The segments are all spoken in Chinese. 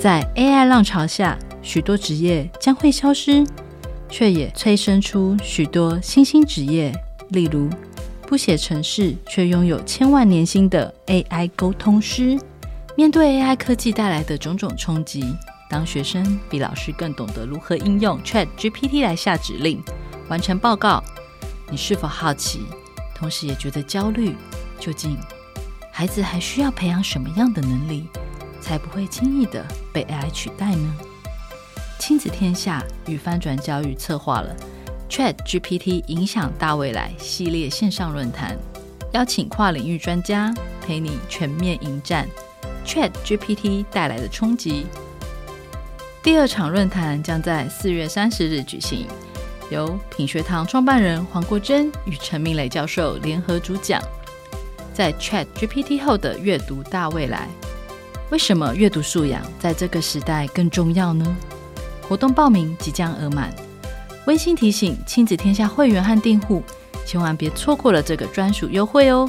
在 AI 浪潮下，许多职业将会消失，却也催生出许多新兴职业，例如不写程式却拥有千万年薪的 AI 沟通师。面对 AI 科技带来的种种冲击，当学生比老师更懂得如何应用 ChatGPT 来下指令、完成报告，你是否好奇，同时也觉得焦虑？究竟孩子还需要培养什么样的能力，才不会轻易的被 AI 取代呢？亲子天下与翻转教育策划了 ChatGPT 影响大未来系列线上论坛，邀请跨领域专家陪你全面迎战 ChatGPT 带来的冲击。第二场论坛将在四月三十日举行，由品学堂创办人黄国珍与陈明磊教授联合主讲。在 ChatGPT 后的阅读大未来，为什么阅读素养在这个时代更重要呢？活动报名即将额满，温馨提醒亲子天下会员和订户，千万别错过了这个专属优惠哦！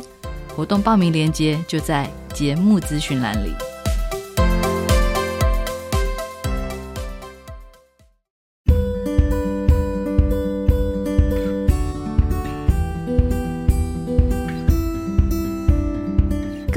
活动报名链接就在节目咨询栏里。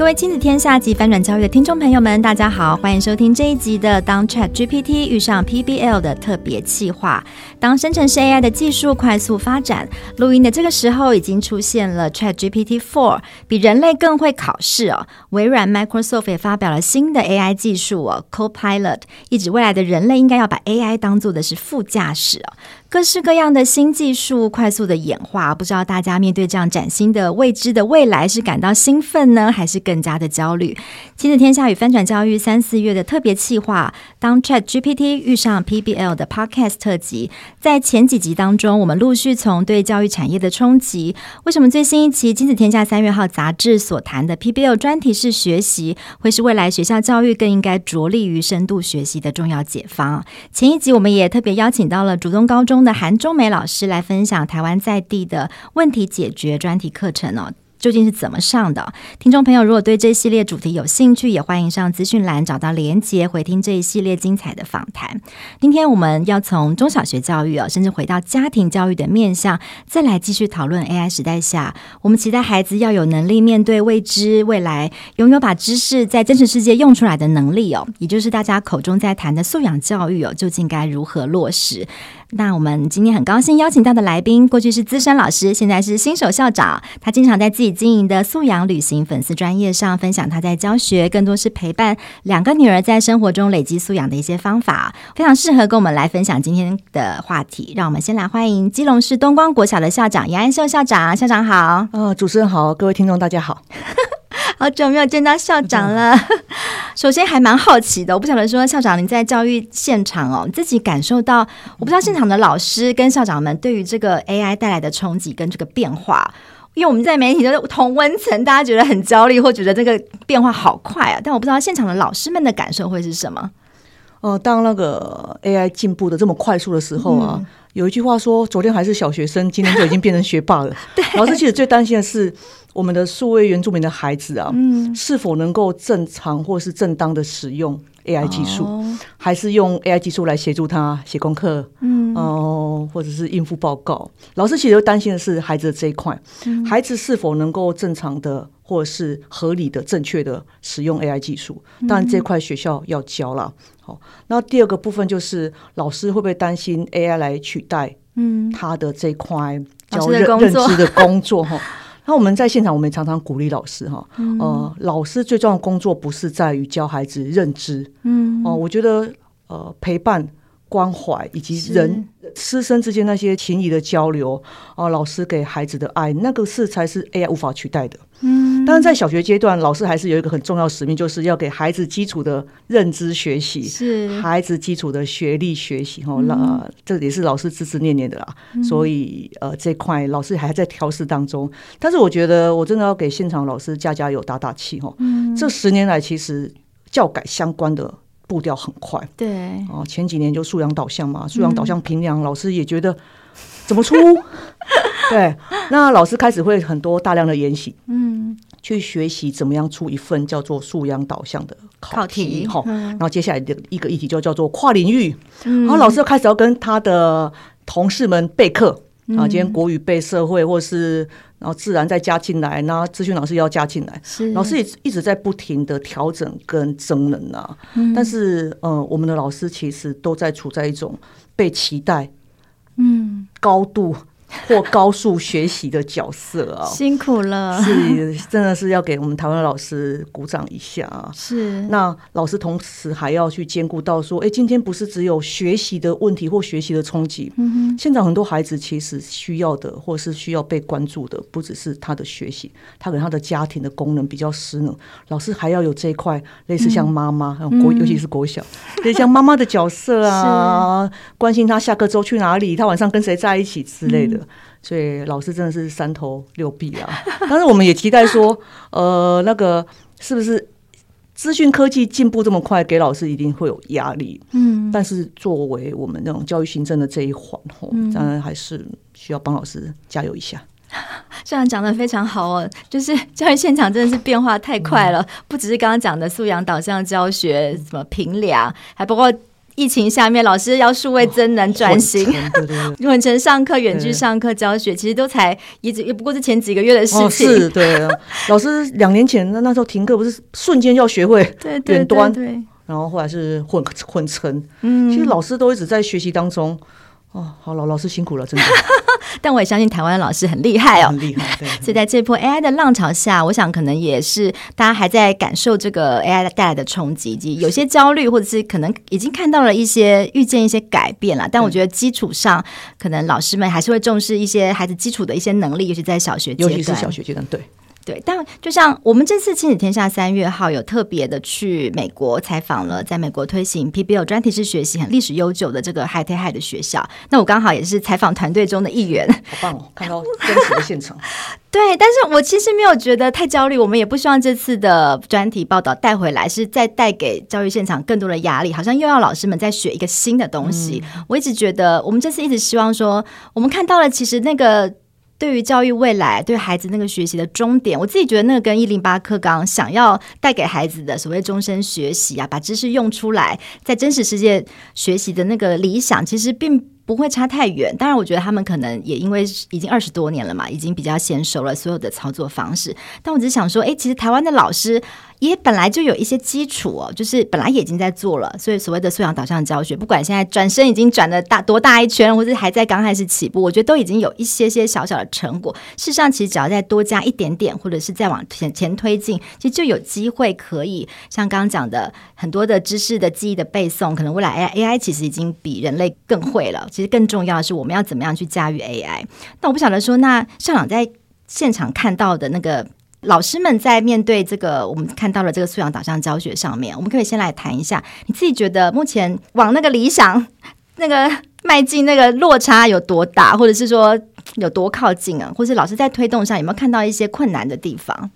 各位亲子天下及翻转教育的听众朋友们，大家好，欢迎收听这一集的《当 ChatGPT 遇上 PBL》的特别企划。当生成式 AI 的技术快速发展，录音的这个时候已经出现了 ChatGPT 4，比人类更会考试哦。微软 Microsoft 也发表了新的 AI 技术哦，Copilot，意指未来的人类应该要把 AI 当做的是副驾驶哦。各式各样的新技术快速的演化，不知道大家面对这样崭新的未知的未来是感到兴奋呢，还是更加的焦虑？亲子天下与翻转教育三四月的特别企划，当 ChatGPT 遇上 PBL 的 Podcast 特辑，在前几集当中，我们陆续从对教育产业的冲击，为什么最新一期亲子天下三月号杂志所谈的 PBL 专题式学习，会是未来学校教育更应该着力于深度学习的重要解方？前一集我们也特别邀请到了竹东高中。的韩中梅老师来分享台湾在地的问题解决专题课程哦。究竟是怎么上的？听众朋友，如果对这系列主题有兴趣，也欢迎上资讯栏找到连结，回听这一系列精彩的访谈。今天我们要从中小学教育啊，甚至回到家庭教育的面向，再来继续讨论 AI 时代下，我们期待孩子要有能力面对未知未来，拥有把知识在真实世界用出来的能力哦，也就是大家口中在谈的素养教育哦，究竟该如何落实？那我们今天很高兴邀请到的来宾，过去是资深老师，现在是新手校长，他经常在自己经营的素养旅行粉丝专业上分享他在教学，更多是陪伴两个女儿在生活中累积素养的一些方法，非常适合跟我们来分享今天的话题。让我们先来欢迎基隆市东光国小的校长杨安秀校长，校长好。啊、哦，主持人好，各位听众大家好。好久没有见到校长了，首先还蛮好奇的，我不晓得说校长您在教育现场哦，自己感受到，我不知道现场的老师跟校长们对于这个 AI 带来的冲击跟这个变化。因为我们在媒体的同温层，大家觉得很焦虑，或觉得这个变化好快啊。但我不知道现场的老师们的感受会是什么。哦、呃，当那个 AI 进步的这么快速的时候啊，嗯、有一句话说，昨天还是小学生，今天就已经变成学霸了。对，老师其实最担心的是我们的数位原住民的孩子啊，嗯、是否能够正常或是正当的使用。AI 技术，哦、还是用 AI 技术来协助他写功课，嗯，哦，或者是应付报告。老师其实担心的是孩子的这一块，嗯、孩子是否能够正常的或者是合理的、正确的使用 AI 技术。当然，这块学校要教了。好、嗯，那第二个部分就是老师会不会担心 AI 来取代，嗯，他的这块教认认知的工作？哈。那我们在现场，我们也常常鼓励老师哈，嗯、呃，老师最重要的工作不是在于教孩子认知，嗯，哦、呃，我觉得呃，陪伴、关怀以及人师生之间那些情谊的交流，哦、呃，老师给孩子的爱，那个是才是 AI 无法取代的。嗯，当然，在小学阶段，老师还是有一个很重要使命，就是要给孩子基础的认知学习，是孩子基础的学历学习。哈、嗯，那这也是老师孜孜念念的啦。嗯、所以，呃，这块老师还在调试当中。但是，我觉得我真的要给现场老师加加油、打打气。哈，嗯，这十年来，其实教改相关的步调很快。对，哦，前几年就素养导向嘛，素养导向平量，老师也觉得。怎么出？对，那老师开始会很多大量的研习，嗯，去学习怎么样出一份叫做素养导向的考题哈。然后接下来的一个议题就叫做跨领域，然后老师就开始要跟他的同事们备课啊，今天国语备社会，或是然后自然再加进来，然后资讯老师要加进来，老师也一直在不停的调整跟增能啊。但是呃，我们的老师其实都在处在一种被期待，嗯，高度。或高速学习的角色啊，辛苦了，是真的是要给我们台湾老师鼓掌一下啊！是，那老师同时还要去兼顾到说，哎，今天不是只有学习的问题或学习的冲击，嗯哼，现在很多孩子其实需要的或是需要被关注的，不只是他的学习，他可能他的家庭的功能比较失能，老师还要有这一块类似像妈妈，国、嗯、尤其是国小，类似像妈妈的角色啊，关心他下课之后去哪里，他晚上跟谁在一起之类的。嗯所以老师真的是三头六臂啊！但是我们也期待说，呃，那个是不是资讯科技进步这么快，给老师一定会有压力？嗯，但是作为我们那种教育行政的这一环，吼，当然还是需要帮老师加油一下。校长讲的非常好哦，就是教育现场真的是变化太快了，不只是刚刚讲的素养导向教学，什么评量，还包括。疫情下面，老师要数位真能转型，远程上课、远距上课教学，其实都才也只也不过是前几个月的事情。是，对。老师两年前那那时候停课，不是瞬间要学会远端，然后后来是混混成。嗯，其实老师都一直在学习当中。哦，好了，老师辛苦了，真的。但我也相信台湾的老师很厉害哦，很厉害。对，所以在这波 AI 的浪潮下，我想可能也是大家还在感受这个 AI 带来的冲击，以及有些焦虑，或者是可能已经看到了一些预见一些改变了。但我觉得基础上，可能老师们还是会重视一些孩子基础的一些能力，尤其在小学阶段，尤其是小学阶段，对。对，但就像我们这次亲子天下三月号有特别的去美国采访了，在美国推行 PBL 专题式学习很历史悠久的这个 High Tech High 的学校，那我刚好也是采访团队中的一员，好棒哦，看到真实的现场。对，但是我其实没有觉得太焦虑，我们也不希望这次的专题报道带回来是再带给教育现场更多的压力，好像又要老师们再学一个新的东西。嗯、我一直觉得，我们这次一直希望说，我们看到了其实那个。对于教育未来，对孩子那个学习的终点，我自己觉得那个跟一零八课纲想要带给孩子的所谓终身学习啊，把知识用出来，在真实世界学习的那个理想，其实并不会差太远。当然，我觉得他们可能也因为已经二十多年了嘛，已经比较娴熟了所有的操作方式。但我只是想说，哎，其实台湾的老师。也本来就有一些基础哦，就是本来也已经在做了，所以所谓的素养导向教学，不管现在转身已经转了大多大一圈，或者还在刚开始起步，我觉得都已经有一些些小小的成果。事实上，其实只要再多加一点点，或者是再往前前推进，其实就有机会可以像刚刚讲的很多的知识的记忆的背诵，可能未来 AI 其实已经比人类更会了。其实更重要的是，我们要怎么样去驾驭 AI？那我不晓得说，那校长在现场看到的那个。老师们在面对这个我们看到了这个素养导向教学上面，我们可以先来谈一下，你自己觉得目前往那个理想那个迈进那个落差有多大，或者是说有多靠近啊？或是老师在推动上有没有看到一些困难的地方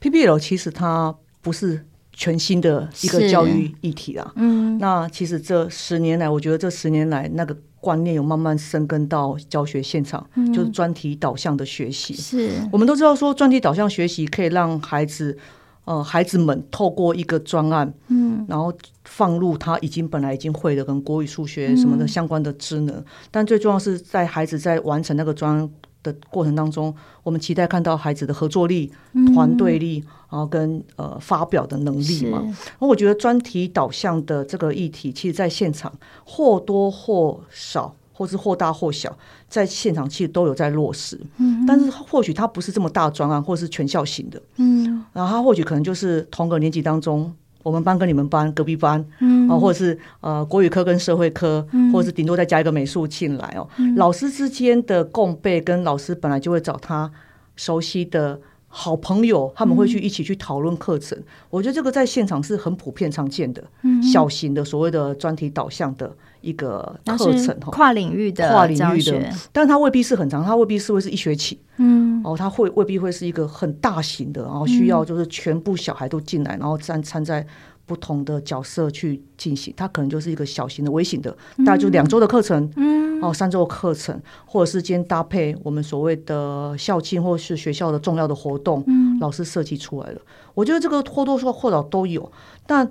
？PBL 其实它不是全新的一个教育议题啊，嗯，那其实这十年来，我觉得这十年来那个。观念有慢慢生根到教学现场，嗯、就是专题导向的学习。是我们都知道说，专题导向学习可以让孩子，呃，孩子们透过一个专案，嗯，然后放入他已经本来已经会的跟国语、数学什么的相关的职能。嗯、但最重要是在孩子在完成那个专案的过程当中，我们期待看到孩子的合作力、团队力，然后跟呃发表的能力嘛。那我觉得专题导向的这个议题，其实在现场或多或少，或是或大或小，在现场其实都有在落实。嗯，但是或许它不是这么大专案，或是全校型的。嗯，然后它或许可能就是同个年级当中。我们班跟你们班隔壁班，嗯，啊，或者是呃国语科跟社会科，嗯、或者是顶多再加一个美术进来哦。嗯、老师之间的共备，跟老师本来就会找他熟悉的好朋友，他们会去一起去讨论课程。嗯、我觉得这个在现场是很普遍常见的，嗯、小型的所谓的专题导向的。一个课程哈，跨领域的跨领域的，但是它未必是很长，它未必是会是一学期，嗯，哦，它会未必会是一个很大型的，然后需要就是全部小孩都进来，然后参参在不同的角色去进行，它可能就是一个小型的、微型的，大概就两周的课程，嗯，哦，三周的课程，或者是今天搭配我们所谓的校庆或是学校的重要的活动，嗯，老师设计出来了。我觉得这个或多或少都有，但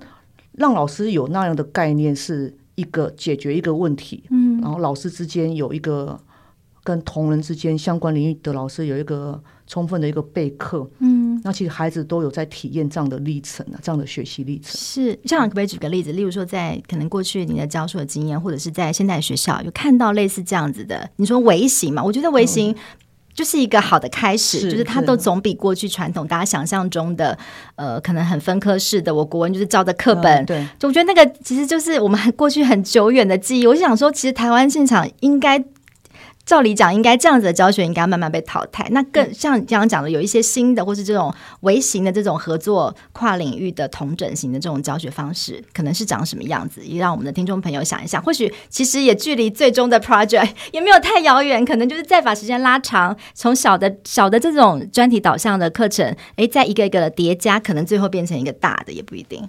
让老师有那样的概念是一个解决一个问题，嗯，然后老师之间有一个跟同仁之间相关领域的老师有一个充分的一个备课，嗯，那其实孩子都有在体验这样的历程啊，这样的学习历程。是，这样可不可以举个例子？例如说，在可能过去你的教授的经验，或者是在现在学校有看到类似这样子的？你说微型嘛？我觉得微型就是一个好的开始，嗯、就是它都总比过去传统大家想象中的，呃，可能很分科式的。我国文就是照着课本，嗯、对，就我觉得那个其实就是我们很过去很久远的记忆。我就想说，其实台湾现场应该。照理讲，应该这样子的教学应该慢慢被淘汰。那更像刚刚讲的，有一些新的，或是这种微型的这种合作、跨领域的同整型的这种教学方式，可能是长什么样子？也让我们的听众朋友想一想。或许其实也距离最终的 project 也没有太遥远，可能就是再把时间拉长，从小的小的这种专题导向的课程，哎，再一个一个的叠加，可能最后变成一个大的，也不一定。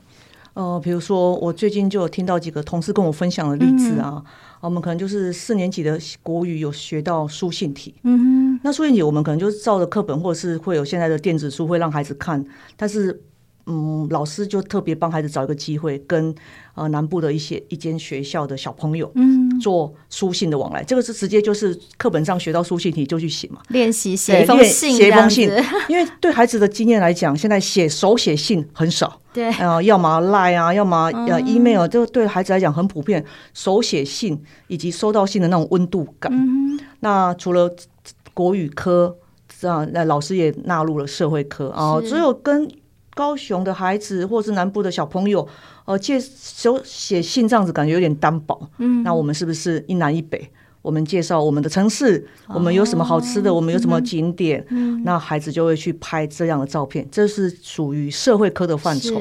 呃，比如说我最近就有听到几个同事跟我分享的例子啊。嗯我们可能就是四年级的国语有学到书信体，嗯哼，那书信体我们可能就是照着课本，或者是会有现在的电子书会让孩子看，但是。嗯，老师就特别帮孩子找一个机会，跟呃南部的一些一间学校的小朋友，嗯，做书信的往来。这个是直接就是课本上学到书信题就去写嘛，练习写一封信，写一封信。因为对孩子的经验来讲，现在写手写信很少，对，呃，要么 Line 啊，要么呃 email，这个对孩子来讲很普遍。手写信以及收到信的那种温度感。嗯，那除了国语科这样，那老师也纳入了社会科啊，只有跟。高雄的孩子，或是南部的小朋友，呃，借手写信这样子，感觉有点单薄。嗯，那我们是不是一南一北？我们介绍我们的城市，哦、我们有什么好吃的，我们有什么景点？嗯，那孩子就会去拍这样的照片，这是属于社会科的范畴。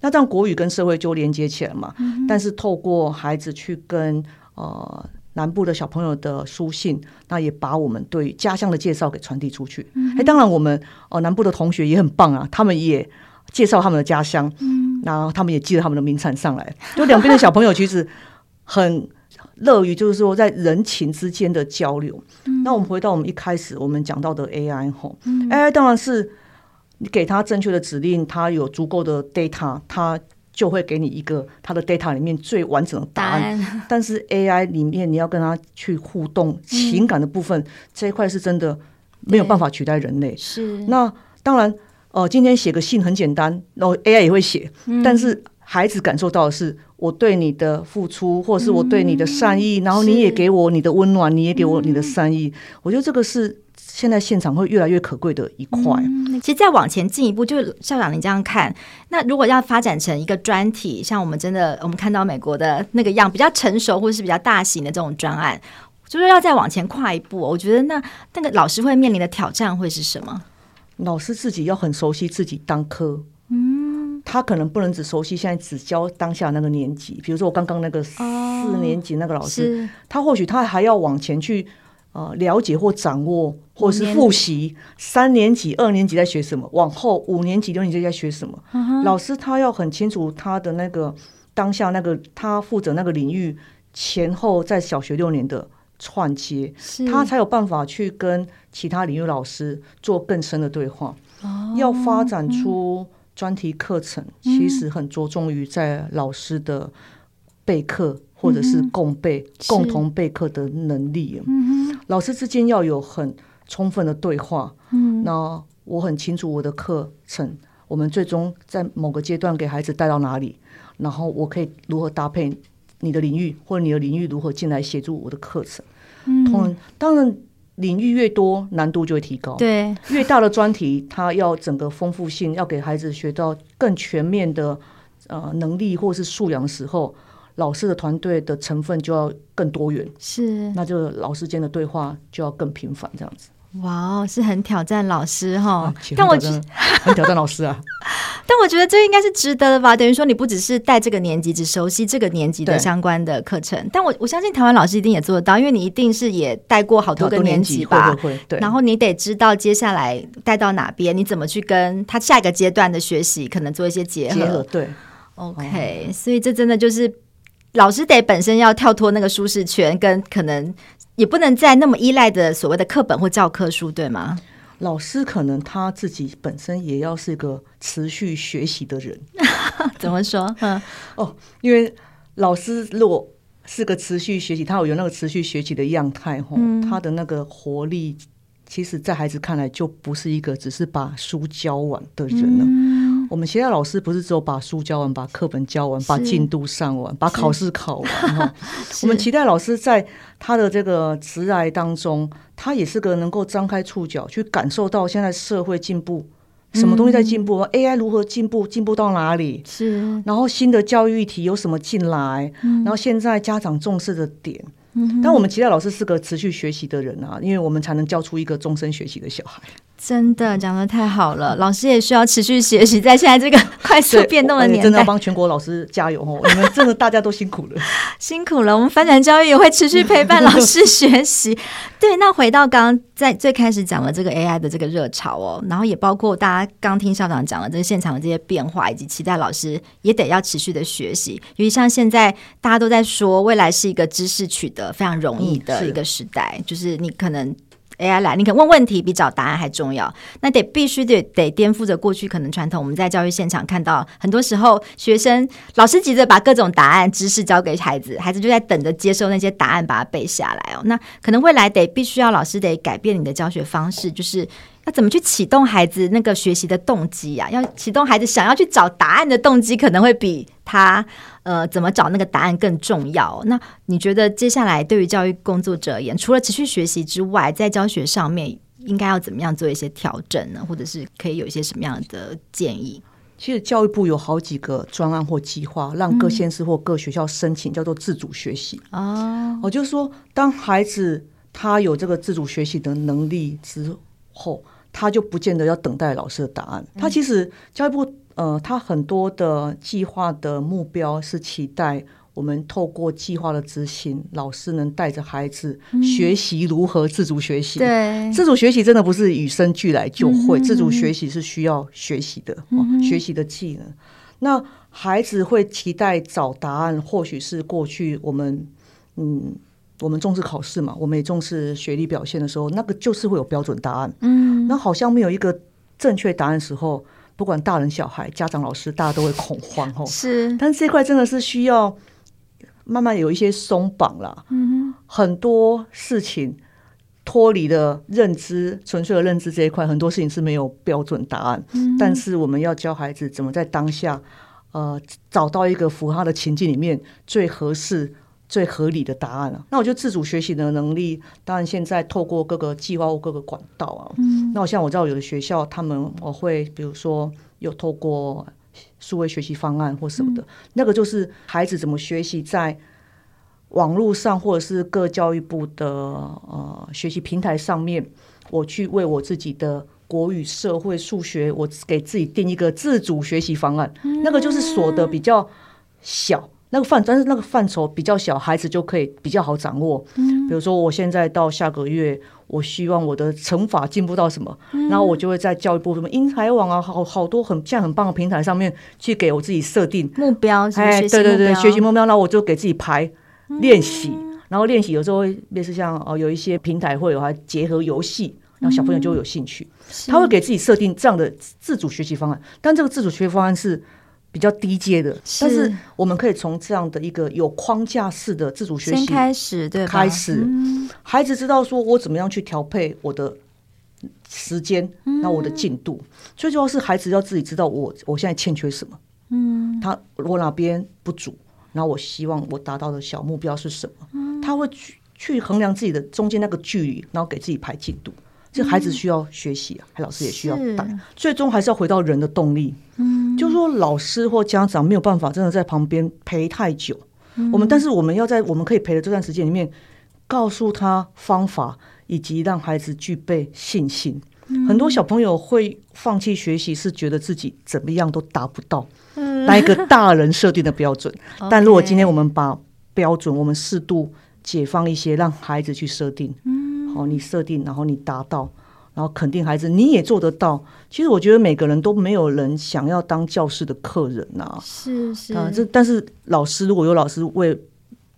那这样国语跟社会就连接起来嘛。嗯、但是透过孩子去跟呃南部的小朋友的书信，那也把我们对家乡的介绍给传递出去。哎、当然我们呃南部的同学也很棒啊，他们也。介绍他们的家乡，嗯，然后他们也寄了他们的名产上来，就两边的小朋友其实很乐于，就是说在人情之间的交流。嗯，那我们回到我们一开始我们讲到的 AI 吼，嗯，AI 当然是你给他正确的指令，他有足够的 data，他就会给你一个他的 data 里面最完整的答案。答案。但是 AI 里面你要跟他去互动，情感的部分，嗯，这一块是真的没有办法取代人类。是，那当然。哦，今天写个信很简单，然后 AI 也会写，嗯、但是孩子感受到的是我对你的付出，或者是我对你的善意，嗯、然后你也给我你的温暖，你也给我你的善意。嗯、我觉得这个是现在现场会越来越可贵的一块。嗯、其实再往前进一步，就是校长你这样看，那如果要发展成一个专题，像我们真的我们看到美国的那个样，比较成熟或者是比较大型的这种专案，就是要再往前跨一步，我觉得那那个老师会面临的挑战会是什么？老师自己要很熟悉自己当科，嗯，他可能不能只熟悉现在只教当下那个年级，比如说我刚刚那个四年级那个老师，哦、他或许他还要往前去呃了解或掌握，或是复习三年级、二年级在学什么，往后五年级、六年级在学什么。嗯、老师他要很清楚他的那个当下那个他负责那个领域前后在小学六年的。串接，他才有办法去跟其他领域老师做更深的对话。哦、要发展出专题课程，嗯、其实很着重于在老师的备课或者是共备、嗯、共同备课的能力。嗯、老师之间要有很充分的对话。嗯、那我很清楚我的课程，我们最终在某个阶段给孩子带到哪里，然后我可以如何搭配。你的领域或者你的领域如何进来协助我的课程？嗯，当然领域越多，难度就会提高。对，越大的专题，它要整个丰富性，要给孩子学到更全面的呃能力或是素养的时候，老师的团队的成分就要更多元。是，那就老师间的对话就要更频繁，这样子。哇哦，是很挑战老师哈，但我觉得很挑战老师啊。但我觉得这应该是值得的吧？等于说你不只是带这个年级，只熟悉这个年级的相关的课程。但我我相信台湾老师一定也做得到，因为你一定是也带过好多个年级吧？会会对。然后你得知道接下来带到哪边，你怎么去跟他下一个阶段的学习可能做一些结合。结合对。OK，、哦、所以这真的就是老师得本身要跳脱那个舒适圈，跟可能也不能再那么依赖的所谓的课本或教科书，对吗？老师可能他自己本身也要是一个持续学习的人。怎么说？嗯，哦，因为老师如果是个持续学习，他有那个持续学习的样态，吼、嗯，他的那个活力。其实，在孩子看来，就不是一个只是把书教完的人了。嗯、我们期待老师不是只有把书教完、把课本教完、把进度上完、把考试考完哈。我们期待老师在他的这个职涯当中，他也是个能够张开触角去感受到现在社会进步，什么东西在进步、嗯、，AI 如何进步，进步到哪里？是。然后新的教育议题有什么进来？嗯、然后现在家长重视的点。但我们期待老师是个持续学习的人啊，因为我们才能教出一个终身学习的小孩。真的讲的太好了，老师也需要持续学习，在现在这个 快速变动的年代，真的要帮全国老师加油哦！你们真的大家都辛苦了，辛苦了。我们翻转教育也会持续陪伴老师学习。对，那回到刚刚在最开始讲了这个 AI 的这个热潮哦，然后也包括大家刚听校长讲了这个现场的这些变化，以及期待老师也得要持续的学习。尤其像现在大家都在说，未来是一个知识取得非常容易的一个时代，嗯、是就是你可能。AI 来，你可问问题比找答案还重要。那得必须得得颠覆着过去可能传统。我们在教育现场看到，很多时候学生老师急着把各种答案知识交给孩子，孩子就在等着接受那些答案，把它背下来哦。那可能未来得必须要老师得改变你的教学方式，就是。要怎么去启动孩子那个学习的动机呀？要启动孩子想要去找答案的动机，可能会比他呃怎么找那个答案更重要。那你觉得接下来对于教育工作者而言，除了持续学习之外，在教学上面应该要怎么样做一些调整呢？或者是可以有一些什么样的建议？其实教育部有好几个专案或计划，让各县市或各学校申请，叫做自主学习。啊，我就是说，当孩子他有这个自主学习的能力之后。他就不见得要等待老师的答案。他其实教育部呃，他很多的计划的目标是期待我们透过计划的执行，老师能带着孩子学习如何自主学习。对，自主学习真的不是与生俱来就会，自主学习是需要学习的，学习的技能。那孩子会期待找答案，或许是过去我们嗯。我们重视考试嘛，我们也重视学历表现的时候，那个就是会有标准答案。嗯，那好像没有一个正确答案的时候，不管大人小孩、家长老师，大家都会恐慌吼。是，但是这块真的是需要慢慢有一些松绑啦。嗯，很多事情脱离了认知，纯粹的认知这一块，很多事情是没有标准答案。嗯，但是我们要教孩子怎么在当下，呃，找到一个符合他的情境里面最合适。最合理的答案了。那我觉得自主学习的能力，当然现在透过各个计划或各个管道啊。嗯。那我像我知道有的学校，他们我会比如说有透过数位学习方案或什么的，嗯、那个就是孩子怎么学习在网络上或者是各教育部的呃学习平台上面，我去为我自己的国语、社会、数学，我给自己定一个自主学习方案。嗯、那个就是锁的比较小。那个范，但是那个范畴比较小，孩子就可以比较好掌握。嗯，比如说我现在到下个月，我希望我的乘法进步到什么，嗯、然后我就会在教育部什么英才网啊，好好多很现在很棒的平台上面去给我自己设定。目标。哎，对对对，学习目标，然后我就给自己排练习，嗯、然后练习有时候会类似像哦，有一些平台会有还结合游戏，然后小朋友就会有兴趣，嗯、他会给自己设定这样的自主学习方案，但这个自主学习方案是。比较低阶的，但是我们可以从这样的一个有框架式的自主学习开始，对，开始，孩子知道说我怎么样去调配我的时间，那我的进度，最重要是孩子要自己知道我我现在欠缺什么，嗯，他我哪边不足，然后我希望我达到的小目标是什么，他会去去衡量自己的中间那个距离，然后给自己排进度。这孩子需要学习啊，还老师也需要带，最终还是要回到人的动力。嗯，就是说老师或家长没有办法真的在旁边陪太久。我们但是我们要在我们可以陪的这段时间里面，告诉他方法，以及让孩子具备信心。很多小朋友会放弃学习，是觉得自己怎么样都达不到那一个大人设定的标准。但如果今天我们把标准，我们适度解放一些，让孩子去设定。哦，你设定，然后你达到，然后肯定孩子，你也做得到。其实我觉得每个人都没有人想要当教室的客人呐、啊，是是啊，这但是老师如果有老师为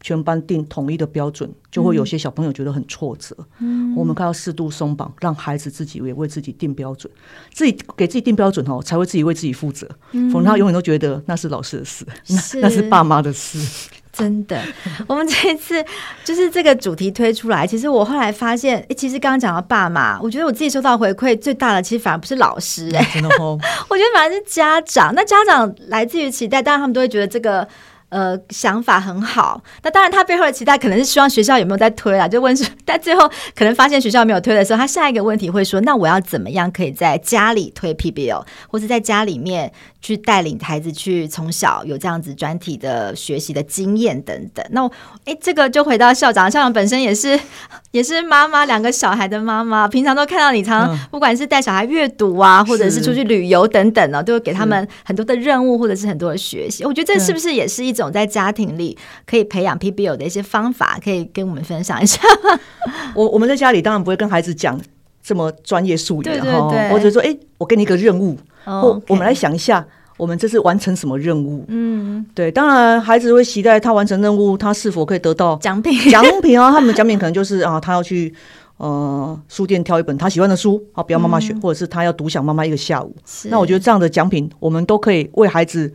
全班定统一的标准，就会有些小朋友觉得很挫折。嗯，我们看要适度松绑，让孩子自己也为自己定标准，自己给自己定标准哦，才会自己为自己负责。嗯，否则他永远都觉得那是老师的事，是那那是爸妈的事。真的，我们这一次就是这个主题推出来，其实我后来发现，欸，其实刚刚讲到爸妈，我觉得我自己收到回馈最大的，其实反而不是老师，哎，真的哦，我觉得反而是家长。那家长来自于期待，当然他们都会觉得这个。呃，想法很好。那当然，他背后的期待可能是希望学校有没有在推啦，就问说，但最后可能发现学校没有推的时候，他下一个问题会说：那我要怎么样可以在家里推 PBL，或者在家里面去带领孩子去从小有这样子专题的学习的经验等等？那哎，这个就回到校长，校长本身也是 也是妈妈，两个小孩的妈妈，平常都看到你常常不管是带小孩阅读啊，或者是出去旅游等等呢，都会给他们很多的任务或者是很多的学习。我觉得这是不是也是一种在家庭里可以培养 PBL 的一些方法，可以跟我们分享一下。我我们在家里当然不会跟孩子讲这么专业术语，对对对，或者说，哎、欸，我给你一个任务，哦、或我们来想一下，我们这次完成什么任务？嗯，对，当然孩子会期待他完成任务，他是否可以得到奖品？奖品啊，他们的奖品可能就是啊，他要去。呃，书店挑一本他喜欢的书，好，不要妈妈选，嗯、或者是他要独享妈妈一个下午。那我觉得这样的奖品，我们都可以为孩子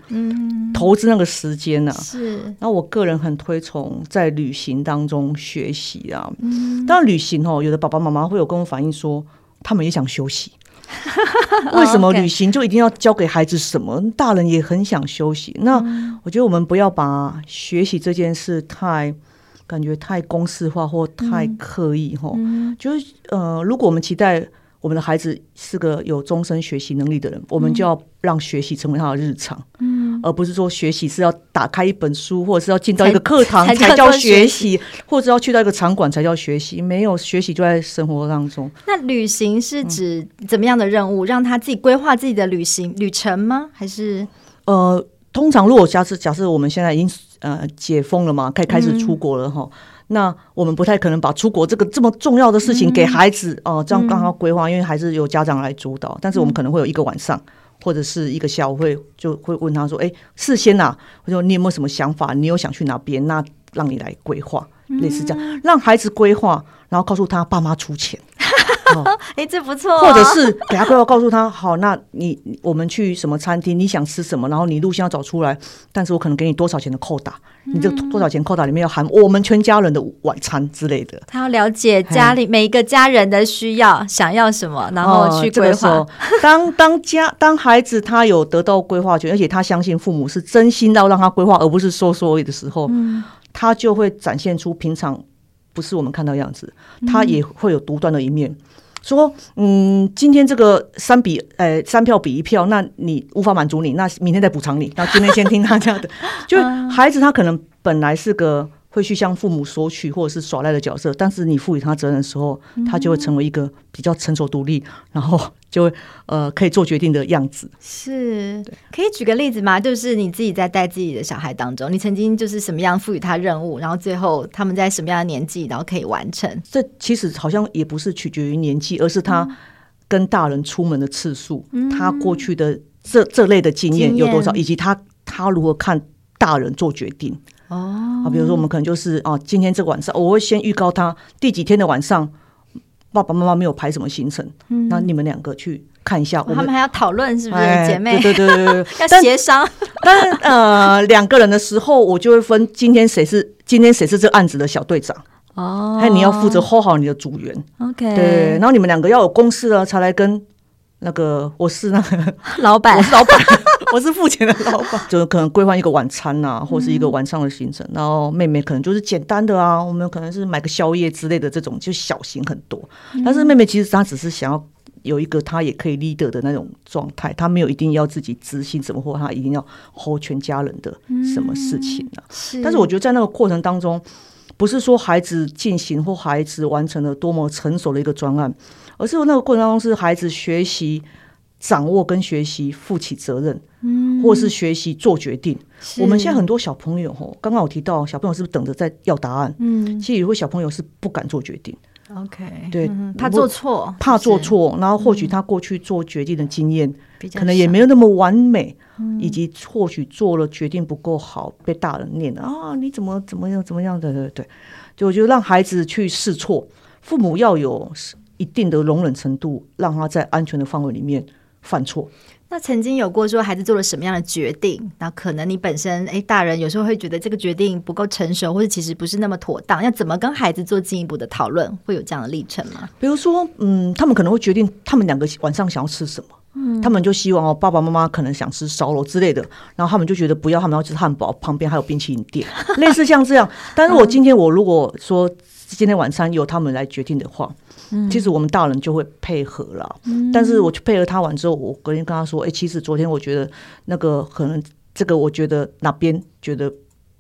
投资那个时间呢、啊。是。那我个人很推崇在旅行当中学习啊。嗯。当然，旅行哦，有的爸爸妈妈会有跟我反映说，他们也想休息。为什么旅行就一定要教给孩子什么？大人也很想休息。那我觉得我们不要把学习这件事太。感觉太公式化或太刻意哈，就是呃，如果我们期待我们的孩子是个有终身学习能力的人，嗯、我们就要让学习成为他的日常，嗯，而不是说学习是要打开一本书，或者是要进到一个课堂才叫学习，或者要去到一个场馆才叫学习。没有学习就在生活当中。那旅行是指怎么样的任务？嗯、让他自己规划自己的旅行旅程吗？还是呃，通常如果假设假设我们现在已经。呃，解封了嘛，可以开始出国了哈。嗯、那我们不太可能把出国这个这么重要的事情给孩子哦、嗯呃，这样刚好规划，因为还是由家长来主导。但是我们可能会有一个晚上、嗯、或者是一个下午会就会问他说：“哎，事先呐、啊，我说你有没有什么想法？你有想去哪边？那让你来规划，类似这样，让孩子规划，然后告诉他爸妈出钱。” 哎，这不错、哦。或者是给他规划，告诉他好，那你我们去什么餐厅？你想吃什么？然后你路线要找出来。但是我可能给你多少钱的扣打？嗯、你这多少钱扣打里面要含我们全家人的晚餐之类的。他要了解家里每一个家人的需要，嗯、想要什么，然后去规划。哦这个、当当家当孩子他有得到规划权，而且他相信父母是真心要让他规划，而不是说说而已的时候，嗯、他就会展现出平常不是我们看到样子，他也会有独断的一面。嗯说，嗯，今天这个三比，呃，三票比一票，那你无法满足你，那明天再补偿你。那今天先听他这样的，就 孩子他可能本来是个。会去向父母索取或者是耍赖的角色，但是你赋予他责任的时候，他就会成为一个比较成熟独立，然后就会呃可以做决定的样子。是，可以举个例子吗？就是你自己在带自己的小孩当中，你曾经就是什么样赋予他任务，然后最后他们在什么样的年纪，然后可以完成？这其实好像也不是取决于年纪，而是他跟大人出门的次数，嗯、他过去的这这类的经验有多少，以及他他如何看大人做决定。哦，啊，比如说我们可能就是啊，今天这个晚上我会先预告他第几天的晚上，爸爸妈妈没有排什么行程，嗯，那你们两个去看一下。我们他们还要讨论是不是姐妹？对对对对，要协商。但呃，两个人的时候，我就会分今天谁是今天谁是这个案子的小队长哦，还有你要负责 hold 好你的组员。OK，对，然后你们两个要有共识了，才来跟那个我是那个 老板，我是老板。我是付钱的老板，就是可能规划一个晚餐呐、啊，或是一个晚上的行程。嗯、然后妹妹可能就是简单的啊，我们可能是买个宵夜之类的这种，就小型很多。嗯、但是妹妹其实她只是想要有一个她也可以 leader 的那种状态，她没有一定要自己执行什么，或她一定要 hold 全家人的什么事情呢、啊？嗯、是。但是我觉得在那个过程当中，不是说孩子进行或孩子完成了多么成熟的一个专案，而是那个过程当中是孩子学习。掌握跟学习负起责任，嗯，或是学习做决定。我们现在很多小朋友，吼，刚刚我提到小朋友是不是等着在要答案？嗯，其实有些小朋友是不敢做决定，OK，对，他做错，怕做错，然后或许他过去做决定的经验、嗯、可能也没有那么完美，以及或许做了决定不够好，被大人念啊，你怎么怎么样怎么样的？对对对，就我觉得让孩子去试错，父母要有一定的容忍程度，让他在安全的范围里面犯错。那曾经有过说孩子做了什么样的决定？那可能你本身哎，大人有时候会觉得这个决定不够成熟，或者其实不是那么妥当，要怎么跟孩子做进一步的讨论？会有这样的历程吗？比如说，嗯，他们可能会决定他们两个晚上想要吃什么，嗯，他们就希望哦，爸爸妈妈可能想吃烧肉之类的，然后他们就觉得不要，他们要吃汉堡，旁边还有冰淇淋店，类似像这样。但是我今天我如果说今天晚餐由他们来决定的话。其实我们大人就会配合了，嗯、但是我去配合他完之后，我隔天跟他说：“哎、欸，其实昨天我觉得那个可能这个，我觉得哪边觉得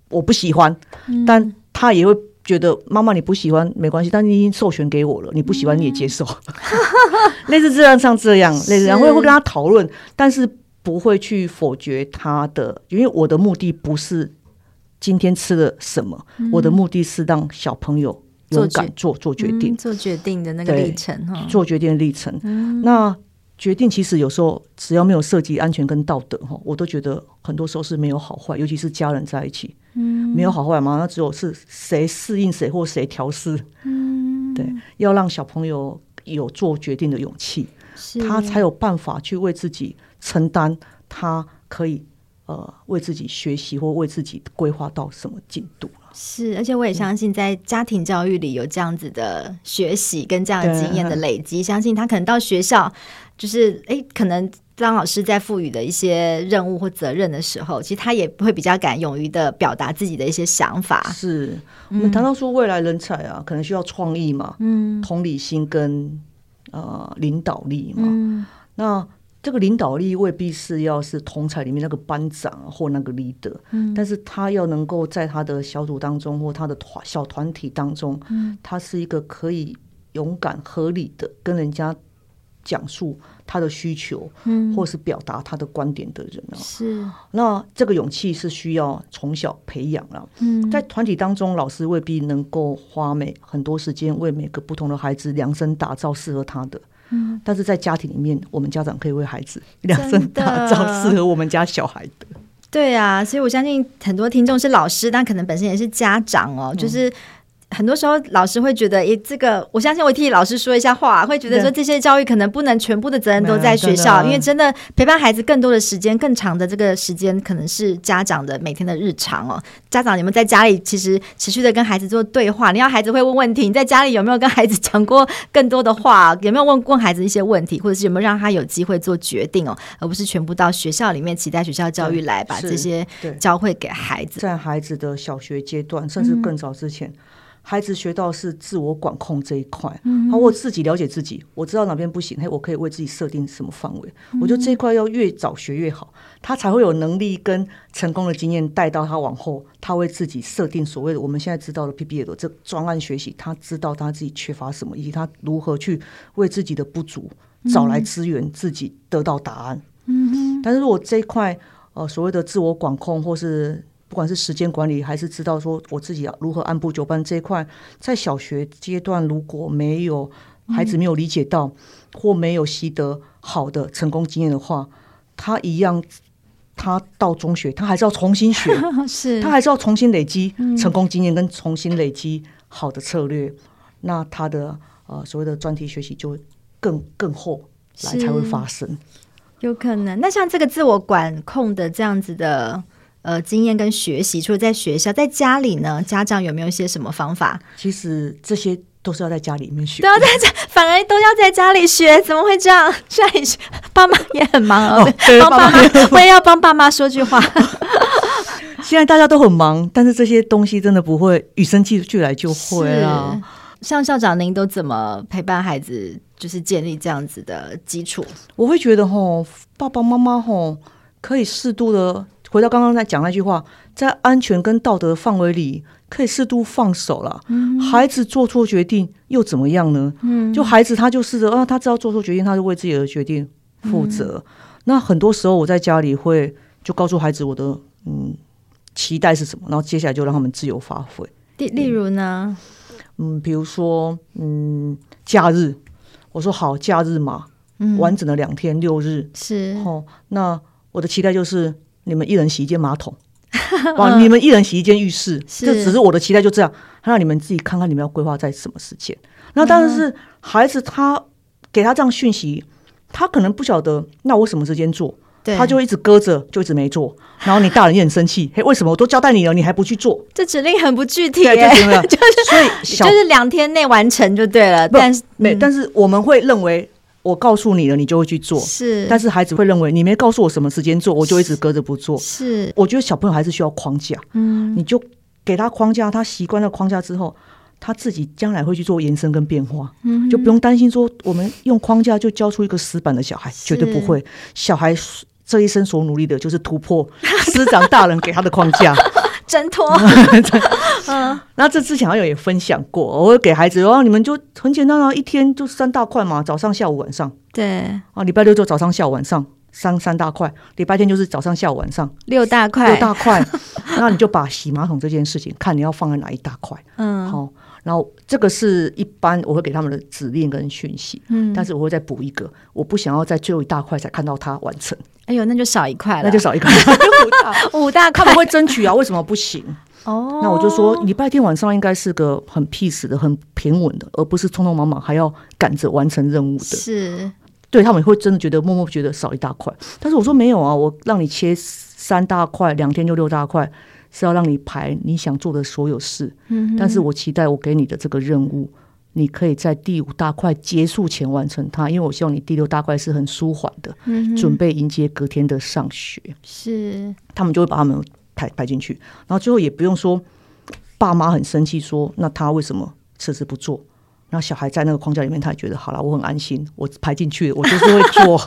我不喜欢，嗯、但他也会觉得妈妈你不喜欢没关系，但你已经授权给我了，你不喜欢你也接受，嗯、类似这样像这样，类似然后会跟他讨论，但是不会去否决他的，因为我的目的不是今天吃了什么，嗯、我的目的是让小朋友。”勇敢做做决定，做决定的那个历程哈，做决定的历程。那决定其实有时候只要没有涉及安全跟道德哈，我都觉得很多时候是没有好坏，尤其是家人在一起，嗯，没有好坏嘛，那只有是谁适应谁或谁调试，嗯，对，要让小朋友有做决定的勇气，他才有办法去为自己承担，他可以呃为自己学习或为自己规划到什么进度。是，而且我也相信，在家庭教育里有这样子的学习跟这样的经验的累积，相信他可能到学校，就是诶，可能当老师在赋予的一些任务或责任的时候，其实他也会比较敢勇于的表达自己的一些想法。是我们谈到说未来人才啊，可能需要创意嘛，嗯，同理心跟呃领导力嘛，嗯，那。这个领导力未必是要是同才里面那个班长或那个 leader，嗯，但是他要能够在他的小组当中或他的团小团体当中，嗯，他是一个可以勇敢合理的跟人家讲述他的需求，嗯，或是表达他的观点的人啊，是。那这个勇气是需要从小培养了，嗯，在团体当中，老师未必能够花每很多时间为每个不同的孩子量身打造适合他的。但是在家庭里面，我们家长可以为孩子量身打造适合我们家小孩的。对啊，所以我相信很多听众是老师，但可能本身也是家长哦，就是。很多时候，老师会觉得，诶，这个我相信我替老师说一下话，会觉得说这些教育可能不能全部的责任都在学校，因为真的陪伴孩子更多的时间、更长的这个时间，可能是家长的每天的日常哦。家长，你们在家里其实持续的跟孩子做对话，你要孩子会问问题，你在家里有没有跟孩子讲过更多的话？有没有问问孩子一些问题，或者是有没有让他有机会做决定哦，而不是全部到学校里面期待学校教育来把这些教会给孩子。在孩子的小学阶段，甚至更早之前。嗯孩子学到是自我管控这一块，嗯，我自己了解自己，我知道哪边不行，嘿，我可以为自己设定什么范围。我觉得这一块要越早学越好，他才会有能力跟成功的经验带到他往后，他为自己设定所谓的我们现在知道的 PBL 的这专案学习，他知道他自己缺乏什么，以及他如何去为自己的不足找来资源，自己得到答案。嗯，但是如果这一块呃所谓的自我管控或是不管是时间管理，还是知道说我自己要如何按部就班这一块，在小学阶段如果没有孩子没有理解到，嗯、或没有习得好的成功经验的话，他一样，他到中学他还是要重新学，是他还是要重新累积成功经验跟重新累积好的策略，嗯、那他的呃所谓的专题学习就会更更后来才会发生，有可能。那像这个自我管控的这样子的。呃，经验跟学习，除了在学校，在家里呢，家长有没有一些什么方法？其实这些都是要在家里面学，都要在家，反而都要在家里学，怎么会这样？家里学，爸妈也很忙哦。对，帮爸妈，我也要帮爸妈说句话。现在大家都很忙，但是这些东西真的不会与生俱来就会啊。像校长，您都怎么陪伴孩子，就是建立这样子的基础？我会觉得吼，爸爸妈妈吼可以适度的。回到刚刚在讲那句话，在安全跟道德范围里，可以适度放手了。嗯、孩子做错决定又怎么样呢？嗯、就孩子他就试着啊，他知道做错决定，他就为自己的决定负责。嗯、那很多时候我在家里会就告诉孩子我的嗯期待是什么，然后接下来就让他们自由发挥。例例如呢？嗯，比如说嗯，假日，我说好，假日嘛，嗯，完整的两天六日是哦，那我的期待就是你们一人洗一间马桶。哇！你们一人洗一间浴室，这只是我的期待，就这样。让你们自己看看你们要规划在什么时间。那当然是孩子，他给他这样讯息，他可能不晓得，那我什么时间做？他就一直搁着，就一直没做。然后你大人也很生气，嘿，为什么我都交代你了，你还不去做？这指令很不具体，对，就是所以就是两天内完成就对了。但是没，但是我们会认为。我告诉你了，你就会去做。是，但是孩子会认为你没告诉我什么时间做，我就一直搁着不做。是，我觉得小朋友还是需要框架。嗯，你就给他框架，他习惯了框架之后，他自己将来会去做延伸跟变化。嗯，就不用担心说我们用框架就教出一个死板的小孩，绝对不会。小孩这一生所努力的就是突破 师长大人给他的框架。挣脱，嗯，那这之前好像也分享过，我会给孩子，然后你们就很简单啊，一天就三大块嘛，早上、下午、晚上。对，啊，礼拜六就早上、下午、晚上三三大块，礼拜天就是早上、下午、晚上六大块，六大块。那你就把洗马桶这件事情，看你要放在哪一大块，嗯，好。然后这个是一般我会给他们的指令跟讯息，嗯，但是我会再补一个，我不想要在最后一大块才看到它完成。哎呦，那就少一块了，那就少一块，五大他们会争取啊，为什么不行？哦，那我就说礼拜天晚上应该是个很 peace 的、很平稳的，而不是匆匆忙忙还要赶着完成任务的。是，对他们会真的觉得默默觉得少一大块，但是我说没有啊，我让你切三大块，两天就六大块。是要让你排你想做的所有事，嗯，但是我期待我给你的这个任务，你可以在第五大块结束前完成它，因为我希望你第六大块是很舒缓的，嗯，准备迎接隔天的上学。是，他们就会把他们排排进去，然后最后也不用说爸妈很生气说，那他为什么迟迟不做？然后小孩在那个框架里面，他也觉得好了，我很安心，我排进去，我就是会做。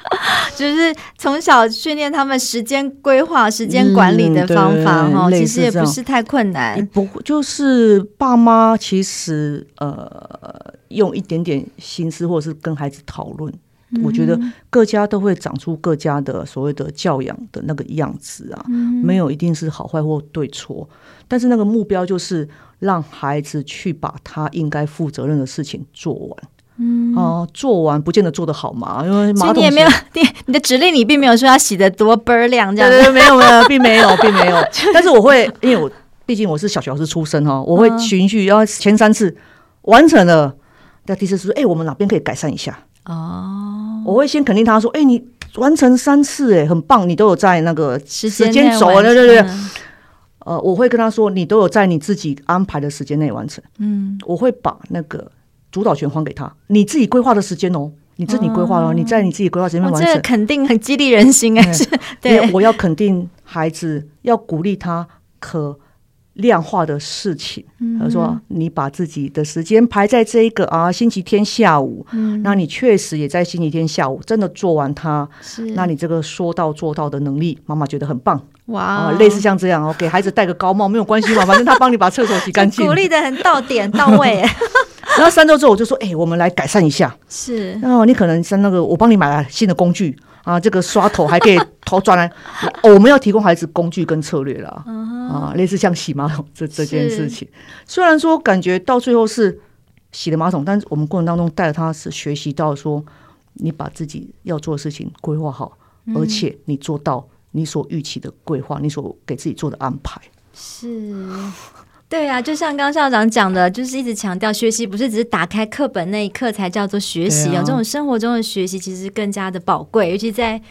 就是从小训练他们时间规划、时间管理的方法哈、嗯，其实也不是太困难。不，就是爸妈其实呃，用一点点心思，或者是跟孩子讨论、嗯，我觉得各家都会长出各家的所谓的教养的那个样子啊、嗯，没有一定是好坏或对错，但是那个目标就是让孩子去把他应该负责任的事情做完。嗯哦，做完不见得做得好嘛，因为马桶你也没有你你的指令，你并没有说要洗得多倍儿亮这样子，对没有没有，并没有并没有。但是我会，因为我毕竟我是小学老师出身哈，我会循序，然后前三次完成了，那第四次说，哎、欸，我们哪边可以改善一下？哦，我会先肯定他说，哎、欸，你完成三次，哎，很棒，你都有在那个时间轴，对对对。呃，我会跟他说，你都有在你自己安排的时间内完成。嗯，我会把那个。主导权还给他，你自己规划的时间哦，你自己规划了，你在你自己规划时间完成，这肯定很激励人心哎，是，对，我要肯定孩子，要鼓励他可量化的事情。他、嗯、说，你把自己的时间排在这一个啊星期天下午，嗯，那你确实也在星期天下午真的做完它，是，那你这个说到做到的能力，妈妈觉得很棒。哇、啊，类似像这样哦，给孩子戴个高帽没有关系嘛，反正他帮你把厕所洗干净，鼓励的很到点到位。然后三周之后我就说，哎、欸，我们来改善一下。是，然后你可能像那个，我帮你买了新的工具啊，这个刷头还可以头转来、哦。我们要提供孩子工具跟策略了、uh-huh. 啊，类似像洗马桶这这件事情。虽然说感觉到最后是洗了马桶，但是我们过程当中带着他是学习到说，你把自己要做的事情规划好、嗯，而且你做到。你所预期的规划，你所给自己做的安排，是，对啊，就像刚校长讲的，就是一直强调学习不是只是打开课本那一刻才叫做学习啊，这种生活中的学习其实更加的宝贵，尤其在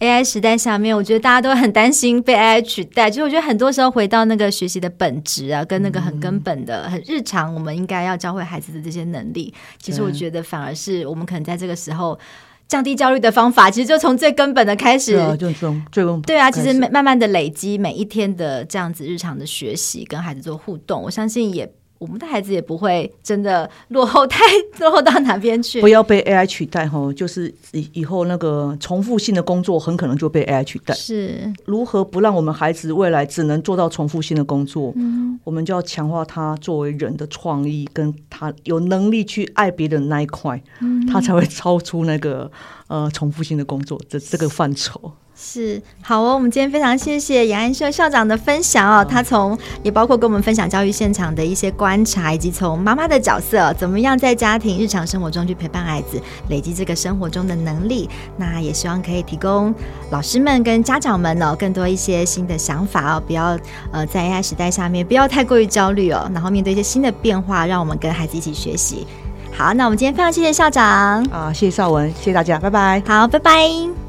AI 时代下面，我觉得大家都很担心被 AI 取代。其实我觉得很多时候回到那个学习的本质啊，跟那个很根本的、很日常，我们应该要教会孩子的这些能力，其实我觉得反而是我们可能在这个时候。降低焦虑的方法，其实就从最根本的开始。对啊，就从最根本。对啊，其实慢慢的累积每一天的这样子日常的学习，跟孩子做互动，我相信也。我们的孩子也不会真的落后太落后到哪边去，不要被 AI 取代哈，就是以以后那个重复性的工作很可能就被 AI 取代。是如何不让我们孩子未来只能做到重复性的工作？嗯，我们就要强化他作为人的创意，跟他有能力去爱别人那一块，嗯，他才会超出那个呃重复性的工作这这个范畴。是好哦，我们今天非常谢谢杨安秀校长的分享哦。他从也包括跟我们分享教育现场的一些观察，以及从妈妈的角色怎么样在家庭日常生活中去陪伴孩子，累积这个生活中的能力。那也希望可以提供老师们跟家长们哦更多一些新的想法哦，不要呃在 AI 时代下面不要太过于焦虑哦，然后面对一些新的变化，让我们跟孩子一起学习。好，那我们今天非常谢谢校长啊，谢谢绍文，谢谢大家，拜拜。好，拜拜。